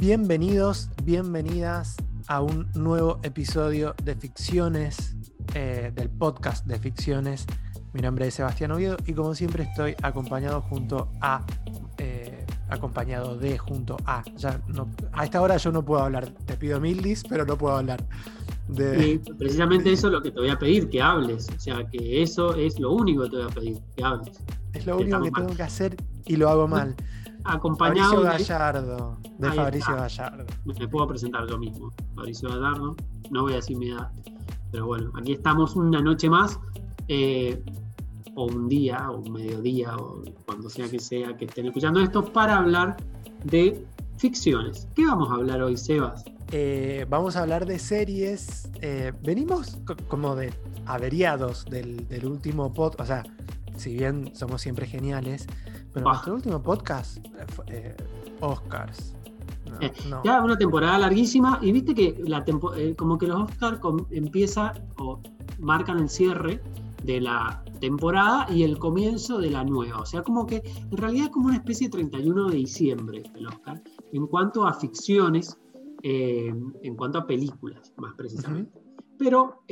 Bienvenidos, bienvenidas a un nuevo episodio de Ficciones, eh, del podcast de Ficciones. Mi nombre es Sebastián Oviedo y como siempre estoy acompañado junto a, eh, acompañado de, junto a, ya no, a esta hora yo no puedo hablar, te pido mil dis, pero no puedo hablar. De... Y precisamente eso es lo que te voy a pedir, que hables. O sea, que eso es lo único que te voy a pedir, que hables. Es lo único que tengo que hacer y lo hago mal. Acompañado Fabricio Gallardo, de Ahí Fabricio. Gallardo. Me puedo presentar yo mismo, Fabricio Gallardo. No voy a decir mi edad. Pero bueno, aquí estamos una noche más. eh, o un día, o un mediodía, o cuando sea que sea que estén escuchando esto, para hablar de ficciones. ¿Qué vamos a hablar hoy, Sebas? Eh, vamos a hablar de series. eh, venimos co- como de averiados del, del último podcast. O sea, si bien somos siempre geniales, pero Ah. nuestro último podcast eh, fue, eh, Oscars. No, Eh, no. Ya una temporada larguísima y viste que la tempo- eh, como que los Oscars empieza o marcan el cierre de la temporada y el comienzo de la nueva. O sea, como que en realidad es como una especie de 31 de diciembre el Oscar en cuanto a ficciones, eh, en cuanto a películas, más precisamente. Pero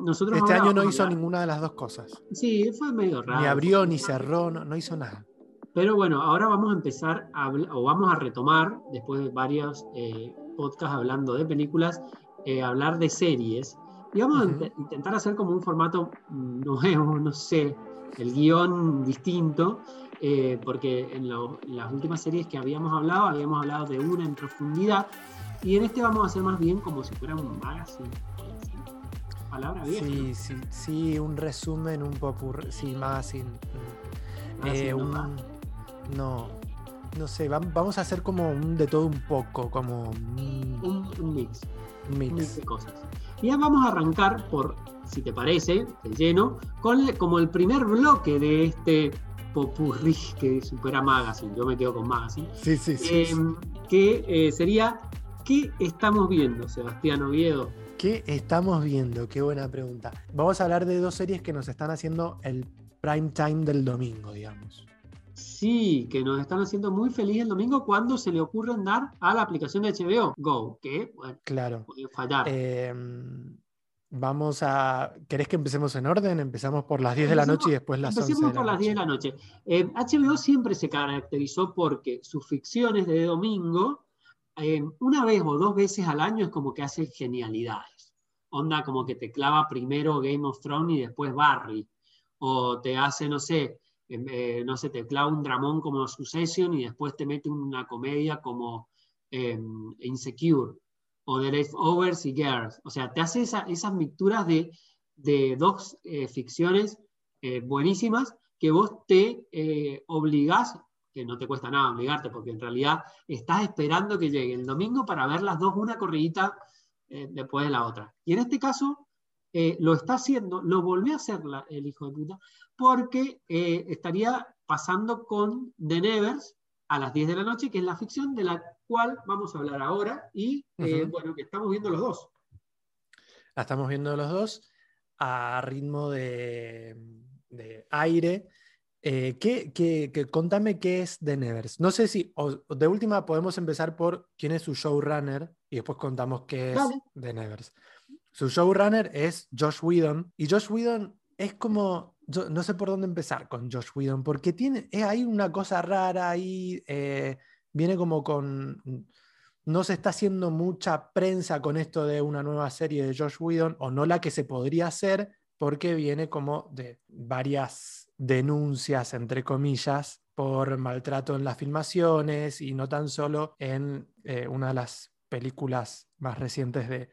nosotros Este año no hizo hablar- ninguna de las dos cosas. Sí, fue medio raro. Ni abrió, ni cerró, no, no hizo nada. Pero bueno, ahora vamos a empezar a o vamos a retomar, después de varios eh, podcasts hablando de películas, eh, hablar de series. Y vamos a Ujú. int- intentar hacer como un formato mm, nuevo, no sé, el guion distinto, eh, porque en, lo- en las últimas series que habíamos hablado, habíamos hablado de una en profundidad, y en este vamos a hacer más bien como si fuera un magazine. Palabra vieja. Sí, sí, sí, un resumen, un popurrí, sí, magazine. mm. Magazine, Eh, ¿no? un- no, no sé, vam- vamos a hacer como un de todo un poco, como un mix. un mix mix. de cosas. Y ya vamos a arrancar por, si te parece, de lleno, con le- como el primer bloque de este popurrí que supera Magazine. Yo me quedo con Magazine. Sí, sí, sí. Eh, sí. que eh, sería, ¿qué estamos viendo, Sebastián Oviedo? ¿Qué estamos viendo? Qué buena pregunta. Vamos a hablar de dos series que nos están haciendo el prime time del domingo, digamos. Sí, que nos están haciendo muy feliz el domingo cuando se le ocurren dar a la aplicación de HBO Go, que, bueno, Claro. puede fallar. Eh, vamos a. ¿Querés que empecemos en orden? Empezamos por las 10 de la noche y después las 11 Empecemos la por las noche. 10 de la noche. Eh, HBO siempre se caracterizó porque sus ficciones de domingo, eh, una vez o dos veces al año, es como que hace genialidades. Onda como que te clava primero Game of Thrones y después Barry. O te hace, no sé, em, eh, no sé, te clava un dramón como Succession y después te mete una comedia como em, Insecure. O The Leftovers y Girls. O sea, te hace esa- esas mixturas de, de dos eh, ficciones eh, buenísimas que vos te obligás, que no te cuesta nada obligarte, porque en realidad estás esperando que llegue el domingo para ver las dos, una corridita después de la otra. Y en este caso eh, lo está haciendo, lo volvió a hacer la- el hijo de puta, porque eh, estaría pasando con The Nevers a las 10 de la noche, que es la ficción de la cual vamos a hablar ahora y eh, bueno, que estamos viendo los dos. La estamos viendo los dos a ritmo de, de aire. Eh, ¿qué- qué- qué- contame qué es The Nevers. No sé si, o de última podemos empezar por quién es su showrunner y después contamos qué es Dale. The Nevers. Su showrunner es Josh Whedon y Josh Whedon es como, no sé por dónde empezar con Josh Whedon porque tiene, hay una cosa rara ahí, eh, viene como con, no se está haciendo mucha prensa con esto de una nueva serie de Josh Whedon, o no la que se podría hacer, porque viene como de varias denuncias, entre comillas, por maltrato en las filmaciones y no tan solo en eh, una de las películas más recientes de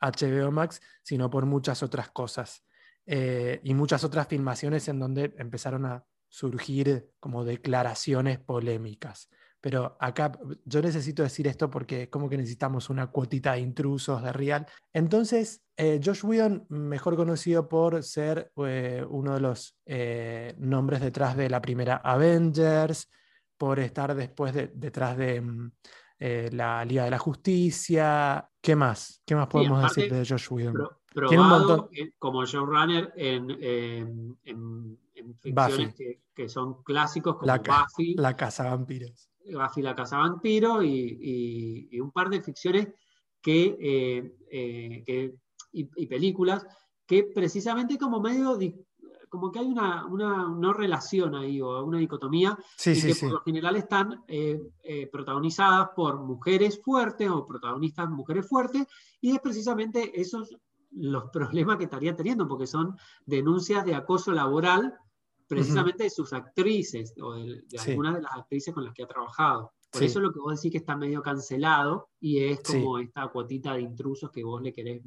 HBO Max, sino por muchas otras cosas. Eh, y muchas otras filmaciones en donde empezaron a surgir como declaraciones polémicas. Pero acá yo necesito decir esto porque como que necesitamos una cuotita de intrusos de Real. Entonces, eh, Josh Whedon, mejor conocido por ser eh, uno de los nombres detrás de la primera Avengers, por estar después de- detrás de mm, eh, la Liga de la Justicia. ¿Qué más? ¿Qué más podemos aparte, decir de Josh Whedon? Pro- Tiene un probado montón. en- como showrunner en, en, en- en ficciones que, que son clásicos como La Buffy, La Casa Vampiros. Buffy la Casa Vampiro y, un par de ficciones que, eh, eh, y, películas que precisamente como medio, como que hay una, no relación ahí o una dicotomía y que por lo general están eh, protagonizadas por mujeres fuertes o protagonistas mujeres fuertes y es precisamente esos los problemas que estaría teniendo porque son denuncias de acoso laboral precisamente de sus actrices o de, algunas de las actrices con las que ha trabajado. Por eso lo que vos decís que está medio cancelado y es como esta cuotita de intrusos que vos le querés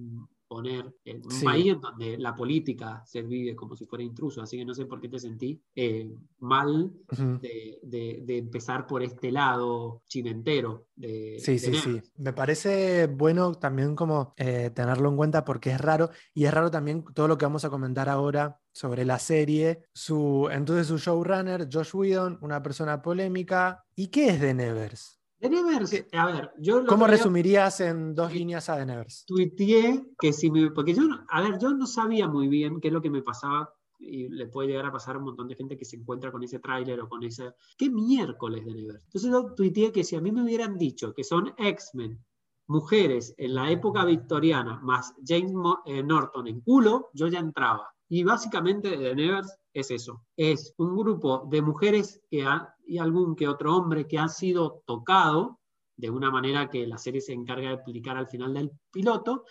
poner en un país en donde la política se vive como si fuera intruso, así que no sé por qué te sentí eh, mal de, empezar por este lado chimentero. De, sí, sí, sí. Me parece bueno también como eh, tenerlo en cuenta porque es raro y es raro también todo lo que vamos a comentar ahora sobre la serie. Su, entonces su showrunner, Josh Whedon, una persona polémica. ¿Y qué es The Nevers? The Nevers, a ver, yo ¿Cómo resumirías en dos líneas a The Nevers? Tuiteé que si me. Porque yo, a ver, yo no sabía muy bien qué es lo que me pasaba y le puede llegar a pasar a un montón de gente que se encuentra con ese tráiler o con ese... ¿Qué miércoles de Nevers? Entonces yo tuiteé que si a mí me hubieran dicho que son X-Men, mujeres en la época victoriana, más James eh, Norton en culo, yo ya entraba. Y básicamente The Nevers es eso, es un grupo de mujeres que y algún que otro hombre que ha sido tocado de una manera que la serie se encarga de explicar al final del piloto,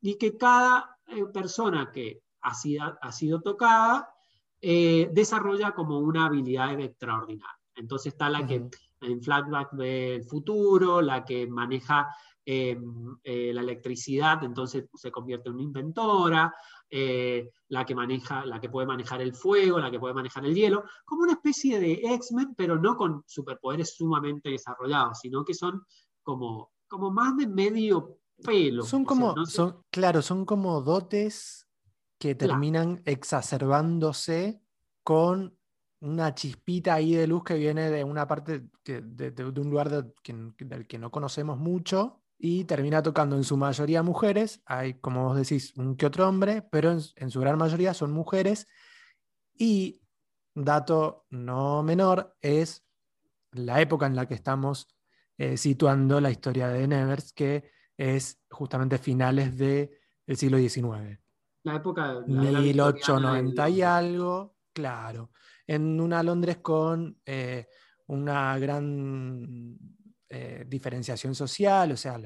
y que cada eh, persona que ha sido, ha sido tocada eh, desarrolla como una habilidad extraordinaria. Entonces está la que en flashback del futuro, la que maneja em, eh, la electricidad, entonces se convierte en una inventora, eh, la, que maneja, la que puede manejar el fuego, la que puede manejar el hielo, como una especie de X-Men, pero no con superpoderes sumamente desarrollados, sino que son como, como más de medio pelo. Son como, son, claro, son como dotes que terminan exacerbándose con una chispita ahí de luz que viene de una parte de, un lugar del que no conocemos mucho y termina tocando en su mayoría mujeres, hay como vos decís un que otro hombre, pero en, su gran mayoría son mujeres y dato no menor es la época en la que estamos eh, situando la historia de Nevers, que es justamente finales del siglo XIX. La época... La 1890 y algo, claro. En una Londres con eh, una gran eh, diferenciación social, o sea,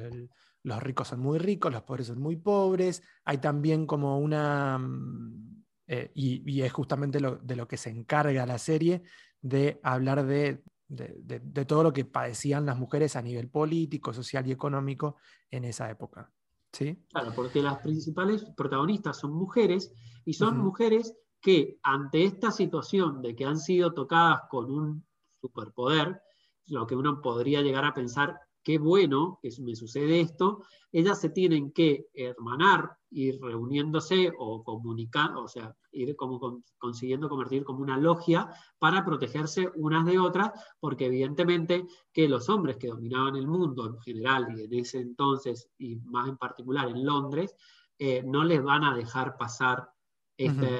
los ricos son muy ricos, los pobres son muy pobres, hay también como una, mm, eh, y, es justamente de lo que se encarga la serie, de hablar de, de, todo lo que padecían las mujeres a nivel político, social y económico en esa época. ¿Sí? Claro, porque las principales protagonistas son mujeres y son mujeres que ante esta situación de que han sido tocadas con un superpoder, lo que uno podría llegar a pensar, qué bueno que me sucede esto, ellas se tienen que hermanar, ir reuniéndose o comunicar, o sea, ir como consiguiendo convertir como una logia para protegerse unas de otras, porque evidentemente que los hombres que dominaban el mundo en general y en ese entonces, y más en particular en Londres, eh, no les van a dejar pasar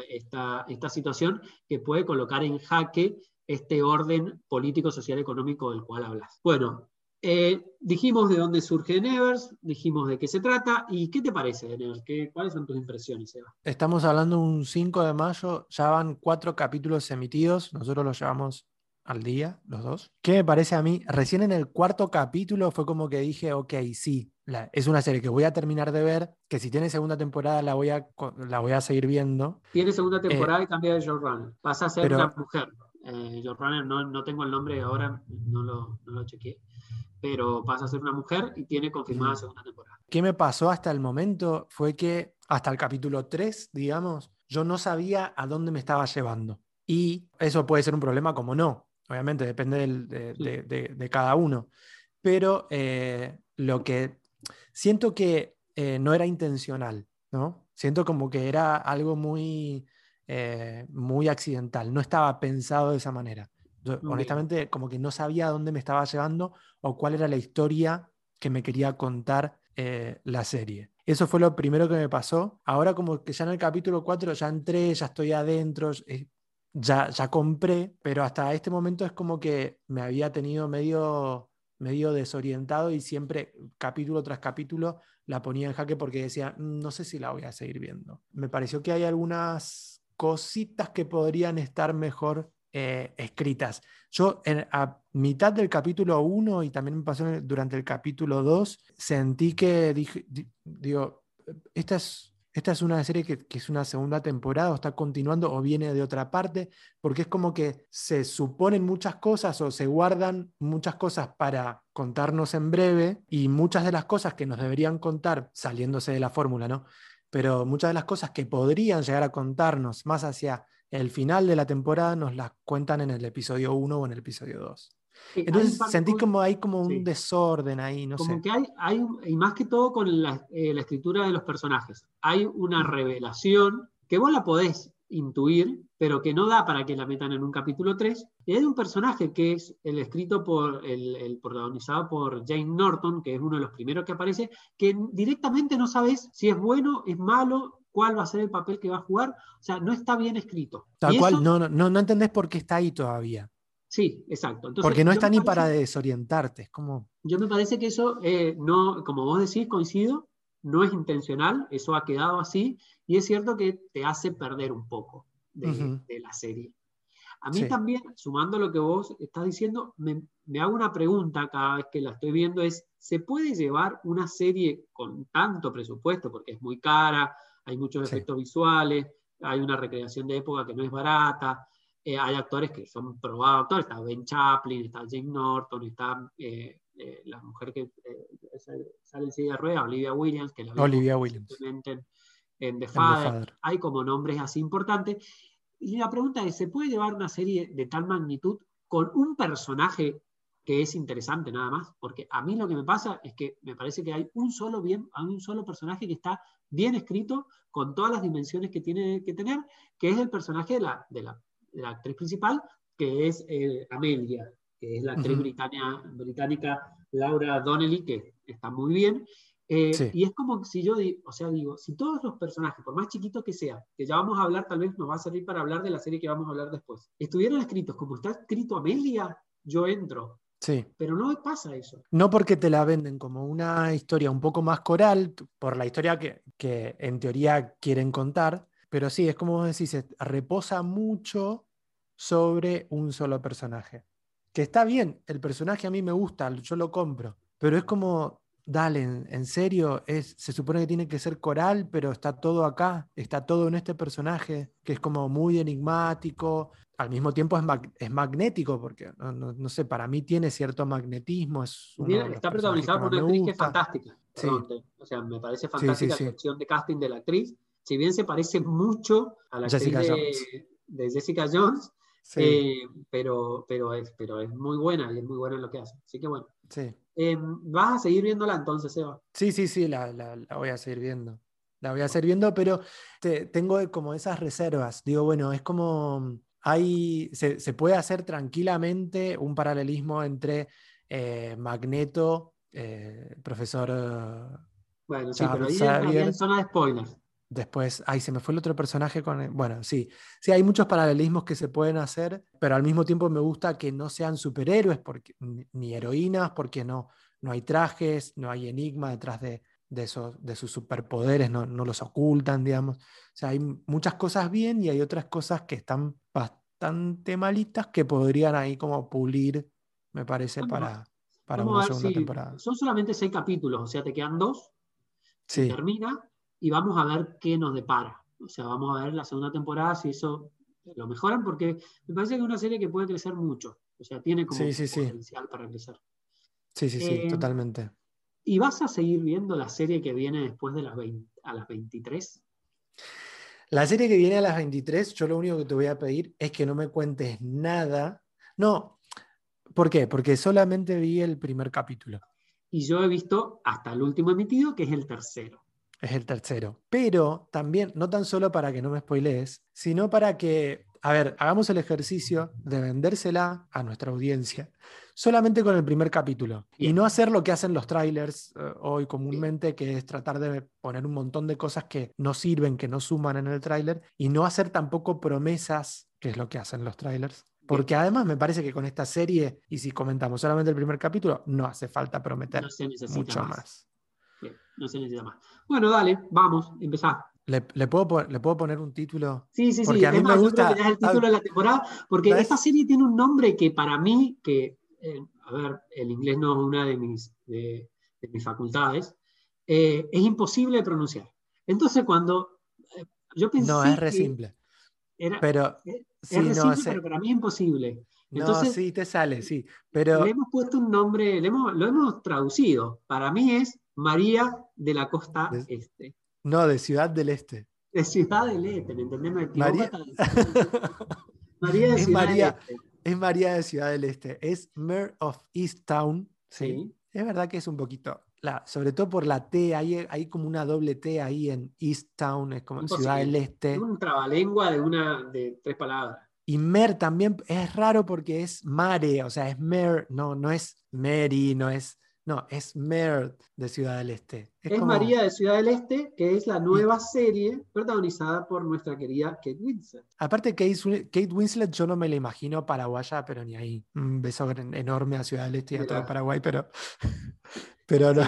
esta, esta, situación que puede colocar en jaque este orden político, social, económico del cual hablas. Bueno, eh, dijimos de dónde surge Nevers, dijimos de qué se trata, y ¿qué te parece de Nevers? ¿Cuáles son tus impresiones, Eva? Estamos hablando un 5 de mayo, ya van cuatro capítulos emitidos, nosotros los llevamos al día, los dos. ¿Qué me parece a mí? Recién en el cuarto capítulo fue como que dije, ok, sí, es una serie que voy a terminar de ver, que si tiene segunda temporada la voy a, la voy a seguir viendo. Tiene segunda temporada eh, y cambia de showrunner. Pasa a ser una mujer eh, Runner, no, no, tengo el nombre ahora, no lo, no lo chequeé, pero pasa a ser una mujer y tiene confirmada segunda temporada. ¿Qué me pasó hasta el momento? Fue que hasta el capítulo 3, digamos, yo no sabía a dónde me estaba llevando. Y eso puede ser un problema como no, obviamente, depende de, cada uno. Pero eh, lo que siento que eh, no era intencional, ¿no? Siento como que era algo muy eh, muy accidental, no estaba pensado de esa manera. honestamente, como que no sabía dónde me estaba llevando o cuál era la historia que me quería contar eh, la serie. Eso fue lo primero que me pasó. Ahora como que ya en el capítulo 4 ya entré, ya estoy adentro, ya, ya compré, pero hasta este momento es como que me había tenido medio, medio desorientado y siempre, capítulo tras capítulo, la ponía en jaque porque decía, "Mm, no sé si la voy a seguir viendo. Me pareció que hay algunas cositas que podrían estar mejor eh, escritas. Yo en, a mitad del capítulo 1 y también me pasó durante el capítulo 2, sentí que dije, di- digo, esta es, esta es una serie que, que es una segunda temporada o está continuando o viene de otra parte, porque es como que se suponen muchas cosas o se guardan muchas cosas para contarnos en breve y muchas de las cosas que nos deberían contar, saliéndose de la fórmula, ¿no? Pero muchas de las cosas que podrían llegar a contarnos más hacia el final de la temporada nos las cuentan en el episodio 1 o en el episodio 2. Sí, hay Entonces un par de sentí cosas- como hay como un sí. desorden ahí, no como sé. que hay, hay y más que todo con la, eh, la escritura de los personajes, hay una revelación que vos la podés intuir, pero que no da para que la metan en un capítulo 3. Y hay un personaje que es el escrito por, el, el protagonizado por Jane Norton, que es uno de los primeros que aparece, que directamente no sabes si es bueno, es malo, cuál va a ser el papel que va a jugar. O sea, no está bien escrito. Tal Y cual, eso- no, no, no, no entendés por qué está ahí todavía. Sí, exacto. Entonces, Porque no está ni para desorientarte. Es como. Yo me parece que eso, eh, no, como vos decís, coincido, no es intencional, eso ha quedado así, y es cierto que te hace perder un poco de, la serie. A mí Sí. también, sumando lo que vos estás diciendo, me, me hago una pregunta cada vez que la estoy viendo, es, ¿se puede llevar una serie con tanto presupuesto? Porque es muy cara, hay muchos Sí. efectos visuales, hay una recreación de época que no es barata, eh, hay actores que son probados actores, está Ben Chaplin, está Jane Norton, está eh, eh, la mujer que eh, sale en silla de ruedas, Olivia Williams, que la Olivia Williams. en, en The The Father. Father. Hay como nombres así importantes. Y la pregunta es, ¿se puede llevar una serie de tal magnitud con un personaje que es interesante nada más? Porque a mí lo que me pasa es que me parece que hay un solo, bien, hay un solo personaje que está bien escrito, con todas las dimensiones que tiene que tener, que es el personaje de la, de la, de la actriz principal, que es eh, Amelia, que es la actriz británica, británica Laura Donnelly, que está muy bien. Eh, Sí. Y es como si yo, o sea, digo, si todos los personajes, por más chiquitos que sean, que ya vamos a hablar, tal vez nos va a servir para hablar de la serie que vamos a hablar después, estuvieran escritos como está escrito Amelia, yo entro. Sí. Pero no pasa eso. No porque te la venden como una historia un poco más coral, por la historia que, que en teoría quieren contar, pero sí, es como vos decís, reposa mucho sobre un solo personaje. Que está bien, el personaje a mí me gusta, yo lo compro, pero es como, dale, en, en serio, es, se supone que tiene que ser coral, pero está todo acá, está todo en este personaje, que es como muy enigmático, al mismo tiempo es, mag- es magnético, porque no, no- no sé, para mí tiene cierto magnetismo. Es está protagonizado por una actriz que es fantástica. Sí. O sea, me parece fantástica sí. la opción de casting de la actriz. Si bien se parece mucho a la actriz de Jessica Jones, Sí, eh, pero, pero, es, pero es muy buena y es muy buena en lo que hace. Así que bueno. sí. Eh, ¿Vas a seguir viéndola entonces, Eva? Sí, sí, sí, la, la- la voy a seguir viendo. La voy a seguir viendo, pero te- tengo como esas reservas. Digo, bueno, es como hay, se, se puede hacer tranquilamente un paralelismo entre eh, Magneto, eh, profesor, Bueno, sí, pero ahí en zona de spoilers. Después, ay, se me fue el otro personaje con, el- bueno, sí, sí, hay muchos paralelismos que se pueden hacer, pero al mismo tiempo me gusta que no sean superhéroes porque, ni, heroínas, porque no, no hay trajes, no hay enigma detrás de, de, esos, de sus superpoderes, no, no los ocultan, digamos. O sea, hay muchas cosas bien y hay otras cosas que están bastante malitas que podrían ahí como pulir, me parece, para, para una segunda si temporada. son solamente seis capítulos, o sea, te quedan dos, Sí, termina y vamos a ver qué nos depara. O sea, vamos a ver la segunda temporada si eso lo mejoran, porque me parece que es una serie que puede crecer mucho. O sea, tiene como Sí, sí, sí. potencial para crecer. sí, sí, sí, Eh, totalmente. ¿Y vas a seguir viendo la serie que viene después de las 20 a las 23? La serie que viene a las 23, yo lo único que te voy a pedir es que no me cuentes nada. No, ¿por qué? Porque solamente vi el primer capítulo, Y yo he visto hasta el último emitido, que es el tercero. Es el tercero. Pero también, no tan solo para que no me spoilees, sino para que, a ver, hagamos el ejercicio de vendérsela a nuestra audiencia solamente con el primer capítulo. Y no hacer lo que hacen los trailers eh, hoy comúnmente, que es tratar de poner un montón de cosas que no sirven, que no suman en el tráiler, y no hacer tampoco promesas que es lo que hacen los trailers. Porque además me parece que con esta serie, y si comentamos solamente el primer capítulo, no hace falta prometer mucho más. No se necesita más. Bueno, dale, vamos, empezá. ¿Le, puedo, ¿Le puedo poner un título? Sí, sí, sí. A mí me gusta. el título de la temporada, porque esta serie tiene un nombre que para mí, que, eh, a ver, el inglés no es una de mis, de, mis facultades, eh, es imposible de pronunciar. Entonces, cuando eh, yo pensé. No, es re simple. pero, es re simple, pero para mí es imposible. Entonces, no, sí, te sale, sí. Pero... Le hemos puesto un nombre, lo hemos traducido. Para mí es María de la Costa Este. No, de Ciudad del Este. De Ciudad del Este, ¿me entendés? María... María de es Ciudad María, del Este. Es María de Ciudad del Este. Es Mayor of East Town. Sí. Es verdad que es un poquito. La, sobre todo por la T, hay, hay como una doble T ahí en East Town, es como Ciudad del Este. Es un trabalengua de una de tres palabras. Y Mer también es raro porque es Mare, o sea, es Mer, no, no es Mary, no es no, es Mare de Ciudad del Este. Es, María de Ciudad del Este, que es la nueva serie protagonizada por nuestra querida Kate Winslet. Aparte, Kate, Winslet yo no me la imagino paraguaya, pero ni ahí. Un beso enorme a Ciudad del Este y a todo Paraguay, pero, pero no,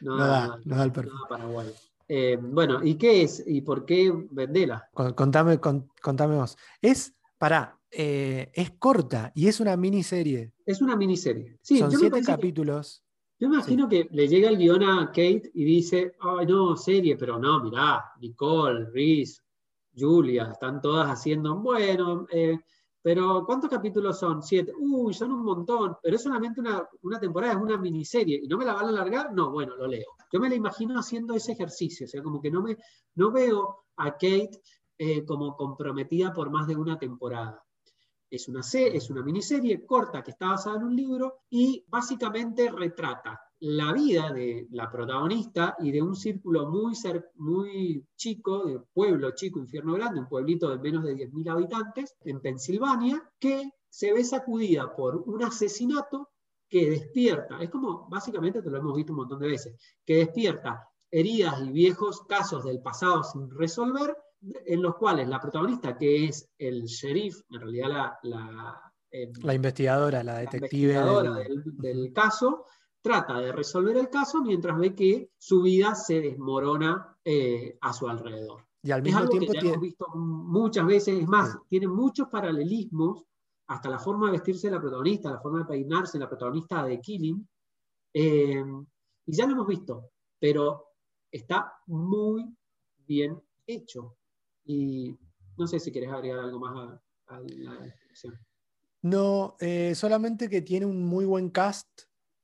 no, da, no da el perfil. Paraguay. Eh, bueno, ¿y qué es? ¿Y por qué Vendela? Contame, contame vos. Es, para eh, es corta y es una miniserie. Es una miniserie. Sí, Son siete capítulos. Yo imagino que le llega el guion a Kate y dice, ay no, serie, pero no, mirá, Nicole, Reese, Julia, están todas haciendo, bueno, eh, pero ¿cuántos capítulos son? Siete. Uy, son un montón, pero es solamente una, una, temporada, es una miniserie, ¿y no me la van a alargar? No, bueno, lo leo. Yo me la imagino haciendo ese ejercicio, o sea, como que no, me, no veo a Kate eh, como comprometida por más de una temporada. Es una, es una miniserie corta que está basada en un libro y básicamente retrata la vida de la protagonista y de un círculo muy, muy chico, de pueblo chico, infierno grande, un pueblito de menos de 10.000 habitantes en Pensilvania, que se ve sacudida por un asesinato que despierta, es como básicamente te lo hemos visto un montón de veces, que despierta heridas y viejos casos del pasado sin resolver en los cuales la protagonista, que es el sheriff, en realidad la, la, em, investigadora, la detective del, caso, trata de resolver el caso mientras ve que su vida se desmorona eh, a su alrededor. Y al mismo es tiempo que hemos visto muchas veces, es más, tiene muchos paralelismos, hasta la forma de vestirse de la protagonista, la forma de peinarse, la protagonista de Killing, em, y ya lo hemos visto, pero está muy bien hecho. Y no sé si querés agregar algo más a, la descripción. No, eh, solamente que tiene un muy buen cast.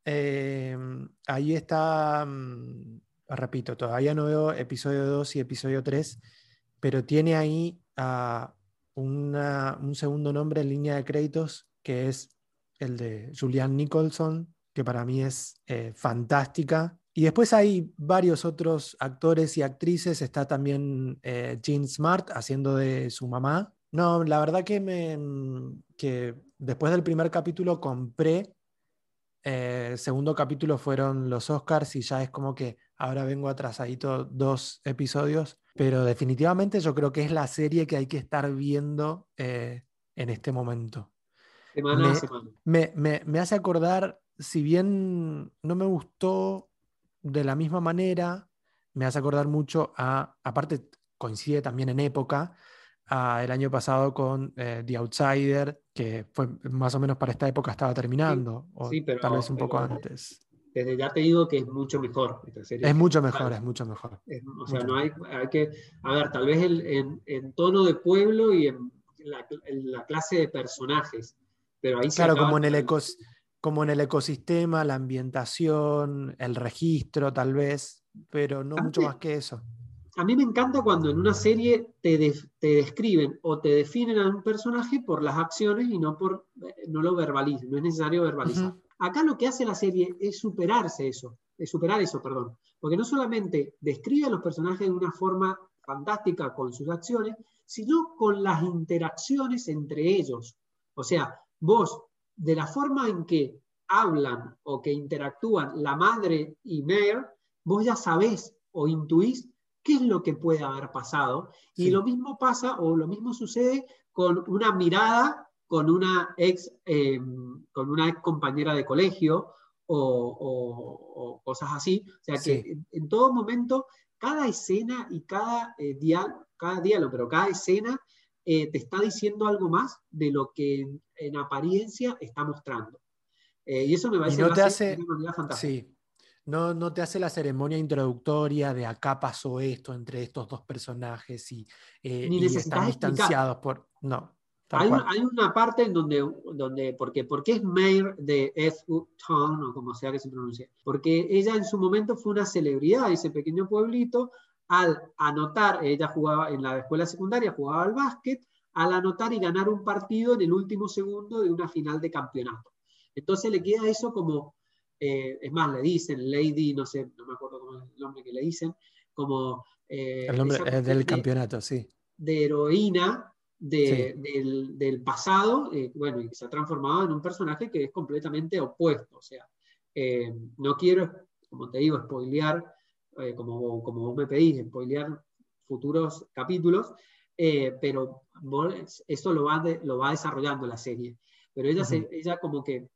Eh, ahí está, mm, repito, todavía no veo episodio 2 y episodio 3, pero tiene ahí un segundo nombre en línea de créditos que es el de Julianne Nicholson, que para mí es eh, fantástica. Y después hay varios otros actores y actrices. Está también eh, Jean Smart haciendo de su mamá. No, la verdad que, me, mm, que después del primer capítulo compré. Eh, el segundo capítulo fueron los Oscars y ya es como que ahora vengo atrasadito dos episodios. Pero definitivamente yo creo que es la serie que hay que estar viendo eh, en este momento. Semana a semana. Me, me, me hace acordar, si bien no me gustó de la misma manera, me hace acordar mucho a, aparte coincide también en época, a el año pasado con eh, The Outsider, que fue más o menos para esta época estaba terminando, o tal vez un poco antes. Desde ya te digo que es mucho mejor. es mucho mejor, es mucho mejor. o sea, no hay, hay, que, a ver, tal vez en, en, tono de pueblo y en la, la, clase de personajes, pero ahí Claro, como en el ecos como en el ecosistema, la ambientación, el registro tal vez, pero no mucho más que eso. A mí me encanta cuando en una serie te, te, describen o te definen a un personaje por las acciones y no, por, no lo verbalizan, no es necesario verbalizar. Acá lo que hace la serie es superarse eso, es superar eso, perdón, porque no solamente describe a los personajes de una forma fantástica con sus acciones, sino con las interacciones entre ellos. O sea, vos de la forma en que hablan o que interactúan la madre y Mare, vos ya sabés o intuís qué es lo que puede haber pasado. Y lo mismo pasa o lo mismo sucede con una mirada con una ex, eh, con una ex compañera de colegio o, cosas así. O sea que en, todo momento, cada escena y cada, eh, cada diálogo, pero cada escena eh, te está diciendo algo más de lo que en, apariencia está mostrando. y eso me parece no te hace, Sí. No, no, te hace la ceremonia introductoria de acá pasó esto entre estos dos personajes y, y están distanciados por. No. Hay, una parte en donde, donde porque, porque es mayor de F. Town, o como sea que se pronuncie, porque ella en su momento fue una celebridad de ese pequeño pueblito, al anotar, ella jugaba en la escuela secundaria, jugaba al básquet, al anotar y ganar un partido en el último segundo de una final de campeonato. Entonces le queda eso como, eh, es más, le dicen Lady, no sé, no me acuerdo cómo es el nombre que le dicen, como... Eh, el nombre del campeonato, sí. De heroína del, pasado, eh, bueno, y se ha transformado en un personaje que es completamente opuesto. O sea, eh, no quiero, como te digo, spoilear, eh, como, como vos me pedís, spoilear futuros capítulos, pero eso lo va, lo va desarrollando la serie. Pero ella, ella como que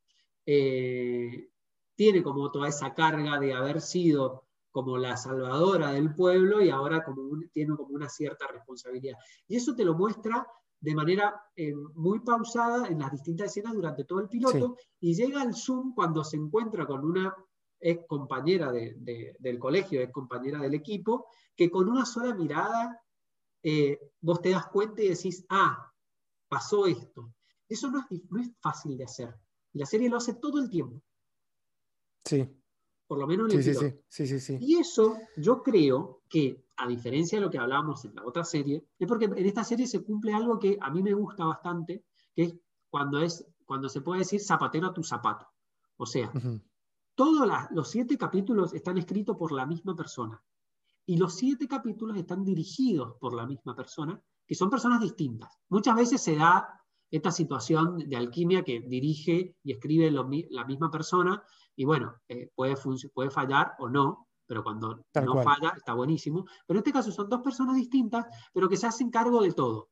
tiene como toda esa carga de haber sido como la salvadora del pueblo y ahora como tiene como una cierta responsabilidad. Y eso te lo muestra de manera eh, muy pausada en las distintas escenas durante todo el piloto y llega al Zoom cuando se encuentra con una ex compañera del colegio, ex compañera del equipo, que con una sola mirada eh, vos te das cuenta y decís, ah, pasó esto. Eso no es, no es fácil de hacer. Y la serie lo hace todo el tiempo. Sí por lo menos en el sí, sí, sí, Y eso yo creo que, a diferencia de lo que hablábamos en la otra serie, es porque en esta serie se cumple algo que a mí me gusta bastante, que es cuando, es, cuando se puede decir zapatero a tu zapato. O sea, todos los siete capítulos están escritos por la misma persona. Y los siete capítulos están dirigidos por la misma persona, que son personas distintas. Muchas veces se da esta situación de alquimia que dirige y escribe la misma persona, y bueno, eh, puede, puede fallar o no, pero cuando no falla está buenísimo. Pero en este caso son dos personas distintas, pero que se hacen cargo de todo.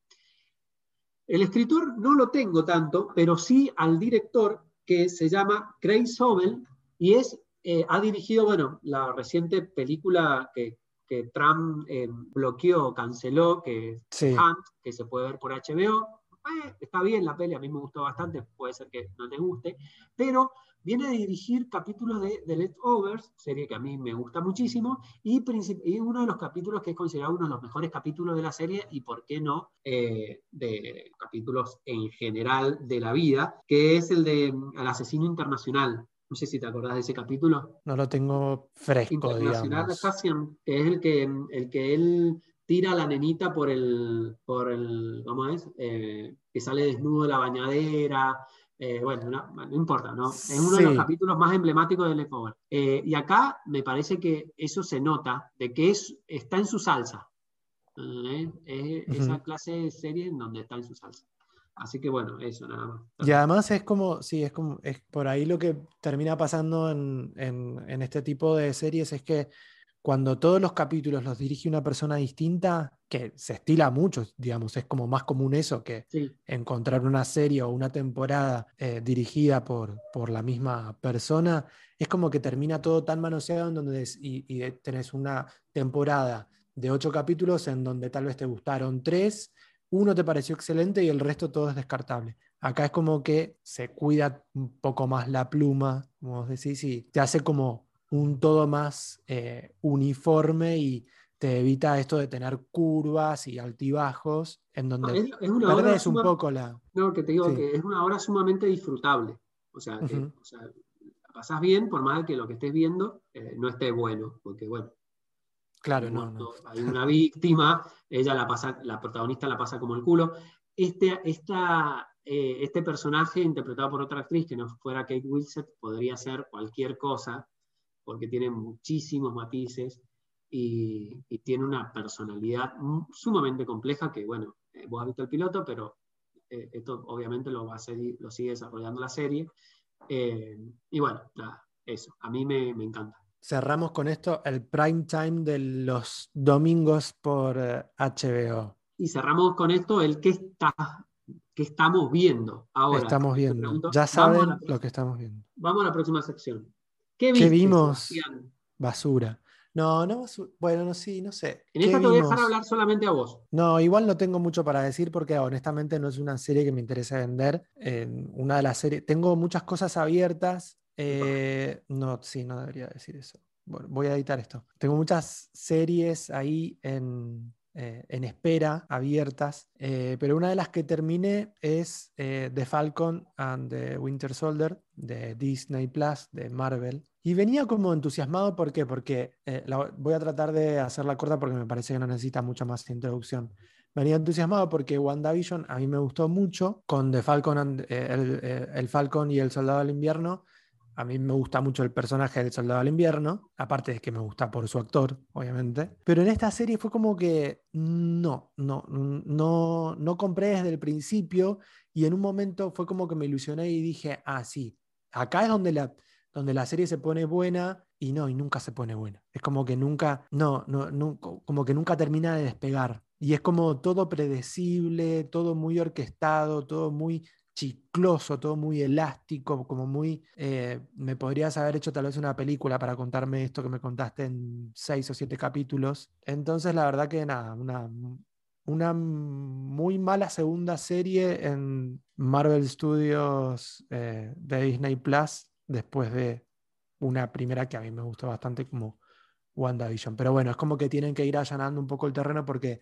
El escritor no lo tengo tanto, pero sí al director que se llama Craig Sobel y es, eh, ha dirigido, bueno, la reciente película que, que Trump eh, bloqueó, canceló, que es Hunt, que se puede ver por HBO. está bien la peli, a mí me gustó bastante, puede ser que no te guste, pero viene a dirigir capítulos de The Leftovers, serie que a mí me gusta muchísimo, y, uno de los capítulos que es considerado uno de los mejores capítulos de la serie, y por qué no, eh, de capítulos en general de la vida, que es el de mm, El asesino internacional. No sé si te acordás de ese capítulo. No lo tengo fresco, Internacional digamos. que es el que, el que él tira a la nenita por el, por el ¿cómo es? Eh, que sale desnudo de la bañadera, eh, bueno, no, importa, ¿no? Es uno de los capítulos más emblemáticos de Leftover. Eh, y acá me parece que eso se nota, de que es, está en su salsa. Es esa clase de serie en donde está en su salsa. Así que bueno, eso nada más. Y además es como, sí, es como, es por ahí lo que termina pasando en, en este tipo de series es que cuando todos los capítulos los dirige una persona distinta, que se estila mucho, digamos, es como más común eso que encontrar una serie o una temporada eh, dirigida por, por la misma persona, es como que termina todo tan manoseado en donde y, tenés una temporada de ocho capítulos en donde tal vez te gustaron tres, uno te pareció excelente y el resto todo es descartable. Acá es como que se cuida un poco más la pluma, como decís, y te hace como un todo más eh, uniforme y te evita esto de tener curvas y altibajos en donde es, es un poco la... No, que te digo que es una hora sumamente disfrutable. O sea, que, bien por más que lo que estés viendo eh, no esté bueno, porque bueno. Claro, no, no. Hay una víctima, ella la pasa, la protagonista la pasa como el culo. Este, esta, eh, este personaje interpretado por otra actriz que no fuera Kate Winslet podría ser cualquier cosa, porque tiene muchísimos matices y, tiene una personalidad sumamente compleja que, bueno, eh, vos has visto el piloto, pero eh, esto obviamente lo, va a seguir, lo sigue desarrollando la serie. Y bueno, nada, eso, a mí me, me, encanta. Cerramos con esto el prime time de los domingos por HBO. Y cerramos con esto el que está qué estamos viendo ahora. Estamos viendo. pregunto, Ya saben la- lo que estamos viendo. Vamos a la próxima sección. ¿Qué, ¿Qué vimos? Sebastián? Basura. No, no, bueno, no, sí, no sé. En ¿Qué esta te voy a dejar hablar solamente a vos. No, igual no tengo mucho para decir porque honestamente no es una serie que me interese vender. Eh, una de las series, tengo muchas cosas abiertas. Eh, no, sí, no debería decir eso. Bueno, voy a editar esto. Tengo muchas series ahí en, eh, en espera, abiertas, eh, pero una de las que terminé es eh, The Falcon and the Winter Soldier de Disney Plus, de Marvel. Y venía como entusiasmado, ¿por qué? Porque eh, la- voy a tratar de hacerla corta porque me parece que no necesita mucha más introducción. Venía entusiasmado porque WandaVision a mí me gustó mucho, con The Falcon, and- eh, el, eh, el Falcon y el Soldado del Invierno. A mí me gusta mucho el personaje del Soldado del Invierno, aparte de que me gusta por su actor, obviamente. Pero en esta serie fue como que no, no, no, no compré desde el principio y en un momento fue como que me ilusioné y dije, ah, sí, acá es donde la, donde la serie se pone buena y no, y nunca se pone buena. Es como que nunca, no, no, no, co- como que nunca termina de despegar. Y es como todo predecible, todo muy orquestado, todo muy chicloso, todo muy elástico, como muy... eh, me podrías haber hecho tal vez una película para contarme esto que me contaste en seis o siete capítulos. Entonces, la verdad que nada, una, una muy mala segunda serie en Marvel Studios eh, de Disney Plus, después de una primera que a mí me gustó bastante como WandaVision. Pero bueno, es como que tienen que ir allanando un poco el terreno porque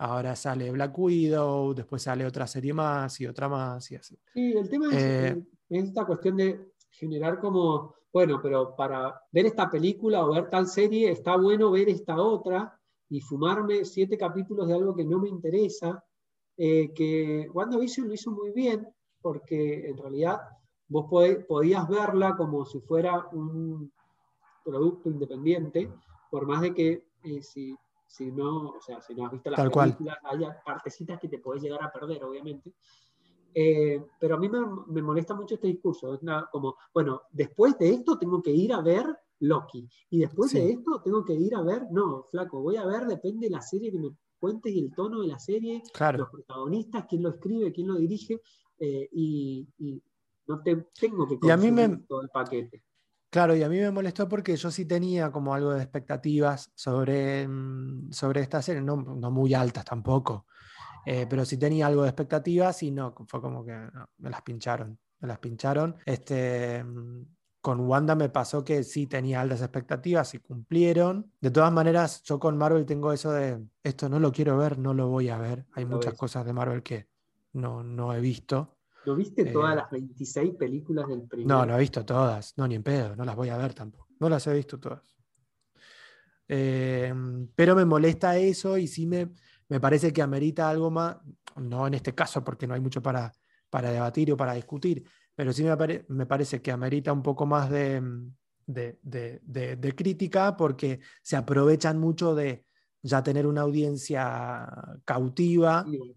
ahora sale Black Widow, después sale otra serie más y otra más y así. Sí, el tema es, Eh, eh, es esta cuestión de generar como, bueno, pero para ver esta película o ver tal serie está bueno ver esta otra y fumarme siete capítulos de algo que no me interesa, eh, que WandaVision lo hizo muy bien porque en realidad vos podías verla como si fuera un producto independiente, por más de que eh, si, si no, o sea, si no has visto las Tal cual. películas, haya partecitas que te podés llegar a perder, obviamente. Eh, pero a mí me, me molesta mucho este discurso. Es una- como, bueno, después de esto tengo que ir a ver Loki. Y después de esto tengo que ir a ver, no, flaco, voy a ver, depende de la serie que me cuentes y el tono de la serie, Claro. los protagonistas, quién lo escribe, quién lo dirige, eh, y, y no te, tengo que Y a mí me- consumir todo el paquete. Claro, y a mí me molestó porque yo sí tenía como algo de expectativas sobre, mm, sobre esta serie, no, no muy altas tampoco, eh, pero sí tenía algo de expectativas y no, fue como que no, me las pincharon, me las pincharon. Este, mm, con Wanda me pasó que sí tenía altas expectativas y cumplieron. De todas maneras, yo con Marvel tengo eso de, esto no lo quiero ver, no lo voy a ver. Hay muchas ves. cosas de Marvel que no, no he visto. ¿No viste todas Eh, las 26 películas del primer? No, no he visto todas, no, ni en pedo, no las voy a ver tampoco. No las he visto todas. Eh, pero me molesta eso y sí me, me parece que amerita algo más, no en este caso porque no hay mucho para, para debatir o para discutir, pero sí me, pare- me parece que amerita un poco más de, de, de- de- de crítica porque se aprovechan mucho de ya tener una audiencia cautiva Sí, bueno.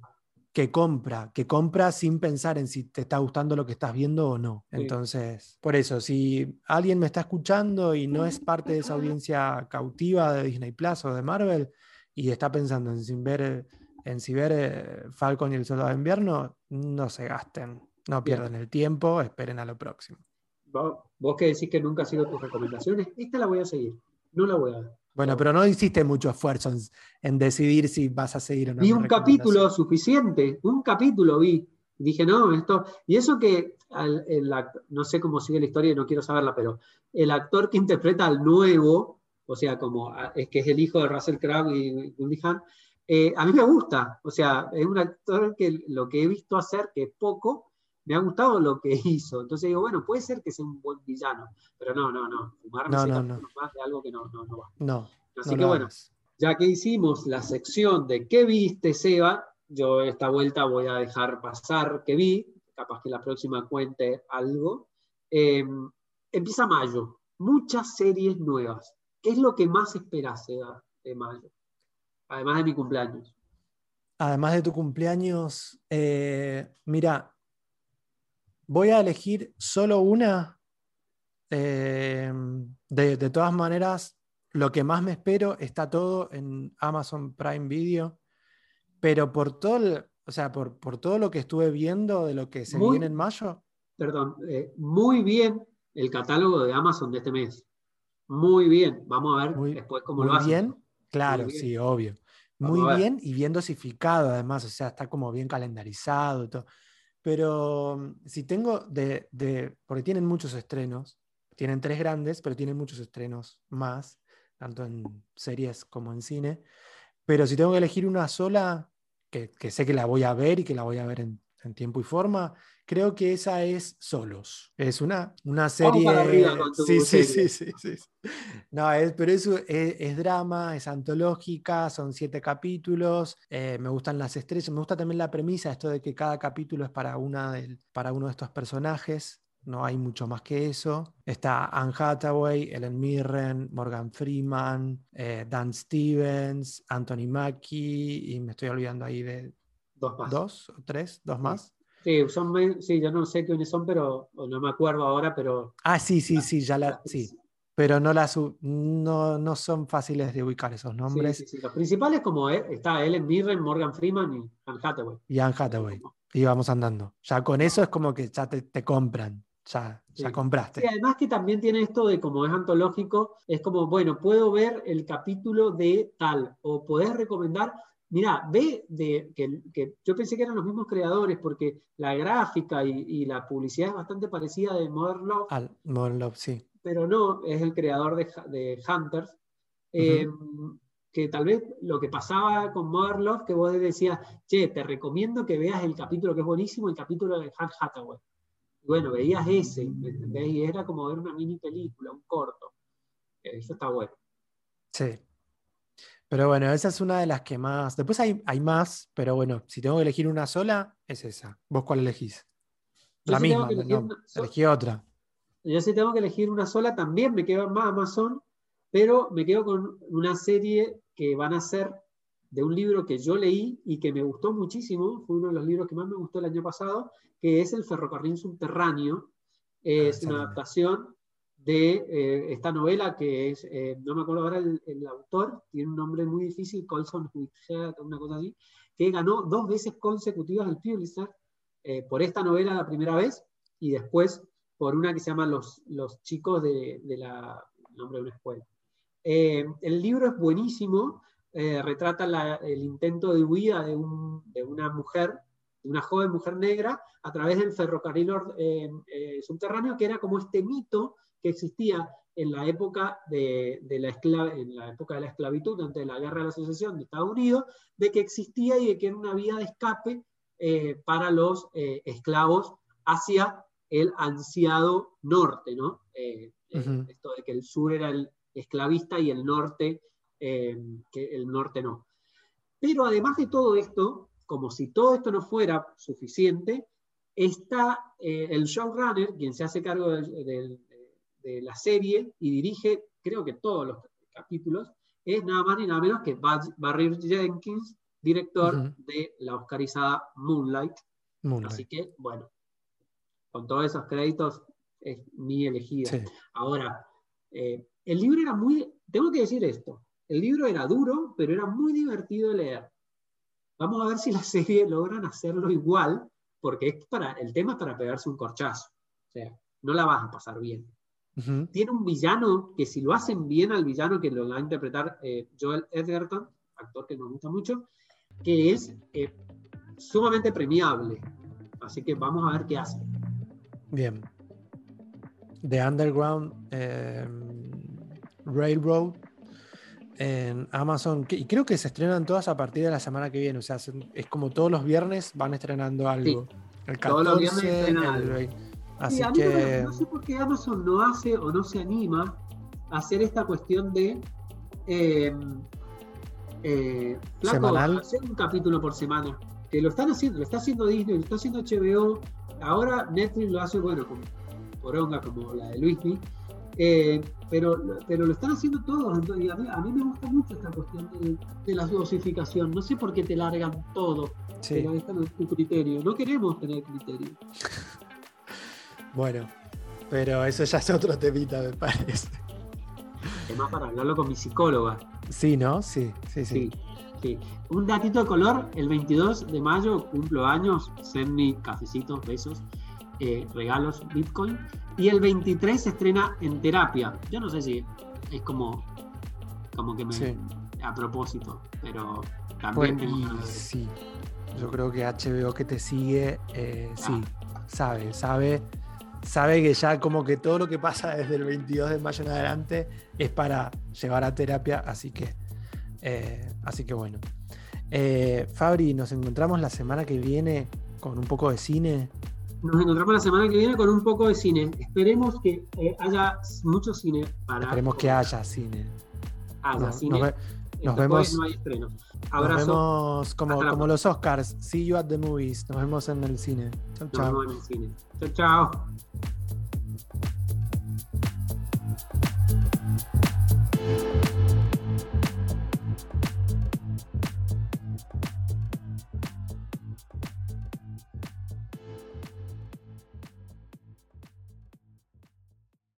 Que compra, que compra sin pensar en si te está gustando lo que estás viendo o no. Sí. Entonces, por eso, si alguien me está escuchando y no es parte de esa audiencia cautiva de Disney Plus o de Marvel y está pensando en si ver, en si ver eh, Falcon y el Soldado de Invierno, no se gasten, no pierdan el tiempo, esperen a lo próximo. Vos, vos que decís que nunca ha sido tus recomendaciones, esta la voy a seguir. No la voy a ver. Bueno, pero no hiciste mucho esfuerzo en, en decidir si vas a seguir o no. Vi un capítulo suficiente, un capítulo vi. Dije, no, esto. Y eso que, al- el act- no sé cómo sigue la historia y no quiero saberla, pero el actor que interpreta al nuevo, o sea, como es que es el hijo de Russell Crowe y Goldie Hawn, eh, a mí me gusta. O sea, es un actor que lo que he visto hacer, que es poco, me ha gustado lo que hizo. Entonces digo, bueno, puede ser que sea un buen villano, pero no, no, no. Fumarme No, no, capítulo más de algo que no, no, no va. No, Así no que bueno, ya que hicimos la sección de qué viste, Seba, yo esta vuelta voy a dejar pasar qué vi, capaz que la próxima cuente algo. Eh, empieza mayo, muchas series nuevas. ¿Qué es lo que más esperás, Seba, de mayo? Además de mi cumpleaños. Además de tu cumpleaños, eh, mira, voy a elegir solo una. eh, de, de todas maneras, lo que más me espero está todo en Amazon Prime Video, pero por todo el, o sea, por, por todo lo que estuve viendo de lo que se Muy- viene en mayo. Perdón, eh, muy bien el catálogo de Amazon de este mes. Muy bien. Vamos a ver Muy- después cómo lo hacen. bien, claro, bien. sí, obvio. Vamos Muy bien y bien dosificado además, o sea, está como bien calendarizado y todo. Pero mm, si tengo de, de- porque tienen muchos estrenos, tienen tres grandes, pero tienen muchos estrenos más, tanto en series como en cine. Pero si tengo que elegir una sola, que, sé que la voy a ver y que la voy a ver en, en tiempo y forma, creo que esa es Solos. Es una, una serie. arriba sí, sí, sí, sí, sí. No, es, pero eso es, es drama, es antológica, son siete capítulos. eh, me gustan las estrellas, me gusta también la premisa, esto de que cada capítulo es para, una del- para uno de estos personajes. No hay mucho más que eso. Está Anne Hathaway, Ellen Mirren, Morgan Freeman, eh, Dan Stevens, Anthony Mackie, y me estoy olvidando ahí de Dos más. dos o tres, dos más. Sí, son, sí, yo no sé quiénes son, pero no me acuerdo ahora, pero Ah, sí, sí, sí, ya la, sí. Pero no, las, u- no, no son fáciles de ubicar esos nombres. sí, sí. Los principales como eh, está Ellen Mirren, Morgan Freeman y Anne Hathaway. Y Anne Hathaway. Y vamos andando. Ya con eso es como que ya te, te compran. Ya, ya Sí. compraste. Sí, además que también tiene esto de como es antológico, es como, bueno, puedo ver el capítulo de tal, o podés recomendar, mira, ve de que, que yo pensé que eran los mismos creadores, porque la gráfica y, y la publicidad es bastante parecida de Modern Love, Al Modern Love, sí. pero no, es el creador de, de Hunters. eh, que tal vez lo que pasaba con Modern Love, que vos decías, che, te recomiendo que veas el capítulo que es buenísimo, el capítulo de Anne Hathaway. Y bueno, veías ese. Y era como ver una mini película, un corto. Eso está bueno. Sí. Pero bueno, esa es una de las que más. Después hay, hay más, pero bueno, si tengo que elegir una sola, es esa. ¿Vos cuál elegís? Yo La sí misma, no, una elegí otra. Yo si tengo que elegir una sola, también me quedo en Amazon, pero me quedo con una serie que van a ser de un libro que yo leí y que me gustó muchísimo, fue uno de los libros que más me gustó el año pasado, que es El ferrocarril subterráneo. Es esa una adaptación de eh, esta novela que es, eh, no me acuerdo ahora el, el autor, tiene un nombre muy difícil, Colson Whitehead, una cosa así, que ganó dos veces consecutivas el Pulitzer eh, por esta novela la primera vez y después por una que se llama Los, los chicos de, de la el nombre de una escuela. Eh, el libro es buenísimo, eh, retrata la- el intento de huida de, un- de una mujer, una joven mujer negra, a través del ferrocarril eh, eh, subterráneo, que era como este mito que existía en la época de, de la escla- en la época de la esclavitud, antes de la guerra de la secesión de Estados Unidos, de que existía y de que era una vía de escape eh, para los eh, esclavos hacia el ansiado norte, ¿no? Eh. Esto de que el sur era el esclavista y el norte, que el norte no. Pero además de todo esto, como si todo esto no fuera suficiente, está eh, el showrunner, quien se hace cargo del- del- de la serie y dirige, creo que todos los capítulos, es nada más ni nada menos que Bar- Barry Jenkins, director Ujú. de la oscarizada Moonlight. Moonlight. Así que, bueno, con todos esos créditos es mi elegida. Sí. Ahora, eh, el libro era muy, tengo que decir esto, el libro era duro, pero era muy divertido de leer. Vamos a ver si la serie logran hacerlo igual, porque es para, el tema es para pegarse un corchazo. O sea, no la vas a pasar bien. Tiene un villano que si lo hacen bien al villano que lo va a interpretar eh, Joel Edgerton, actor que nos gusta mucho, que es eh, sumamente premiable. Así que vamos a ver qué hace. Bien. The Underground eh, Railroad en Amazon. Y creo que se estrenan todas a partir de la semana que viene. O sea, se- es como todos los viernes van estrenando algo. El 14, Todos los viernes estrenan el algo. 20. Sí, Así a mí no, me- que. no sé por qué Amazon no hace o no se anima a hacer esta cuestión de eh, eh, Semanal. hacer un capítulo por semana. Que lo están haciendo, lo está haciendo Disney, lo está haciendo HBO, ahora Netflix lo hace, bueno, con poronga como la de Luismi, eh, pero, pero lo están haciendo todos. entonces, y a, mí, a mí me gusta mucho esta cuestión de, de la dosificación. No sé por qué te largan todo, Sí, te lo dejan a tu criterio. No queremos tener criterio. Bueno. Pero eso ya es otro temita, me parece. Además, para hablarlo con mi psicóloga. Sí, ¿no? Sí, sí, sí. Sí. Sí. Un datito de color, el 22 de mayo cumplo años, send me cafecitos, besos, eh, regalos, Bitcoin. Y el 23 se estrena en terapia. Yo no sé si es como, como que me... Sí. A propósito, pero también... Bueno, tengo- y sí, yo creo que HBO que te sigue, eh, sí, sabe, sabe, sabe que ya como que todo lo que pasa desde el 22 de mayo en adelante es para llevar a terapia, así que, eh, así que bueno. Eh, Fabri, nos encontramos la semana que viene con un poco de cine. Nos encontramos la semana que viene con un poco de cine. Esperemos que eh, haya mucho cine para... Esperemos que haya cine. haya cine. nos ve- nos vemos- No hay estreno. nos Abrazo. vemos como, como los Oscars. See you at the movies. Nos vemos en el cine. Chau, Nos chau. vemos en el cine. Chao, chao.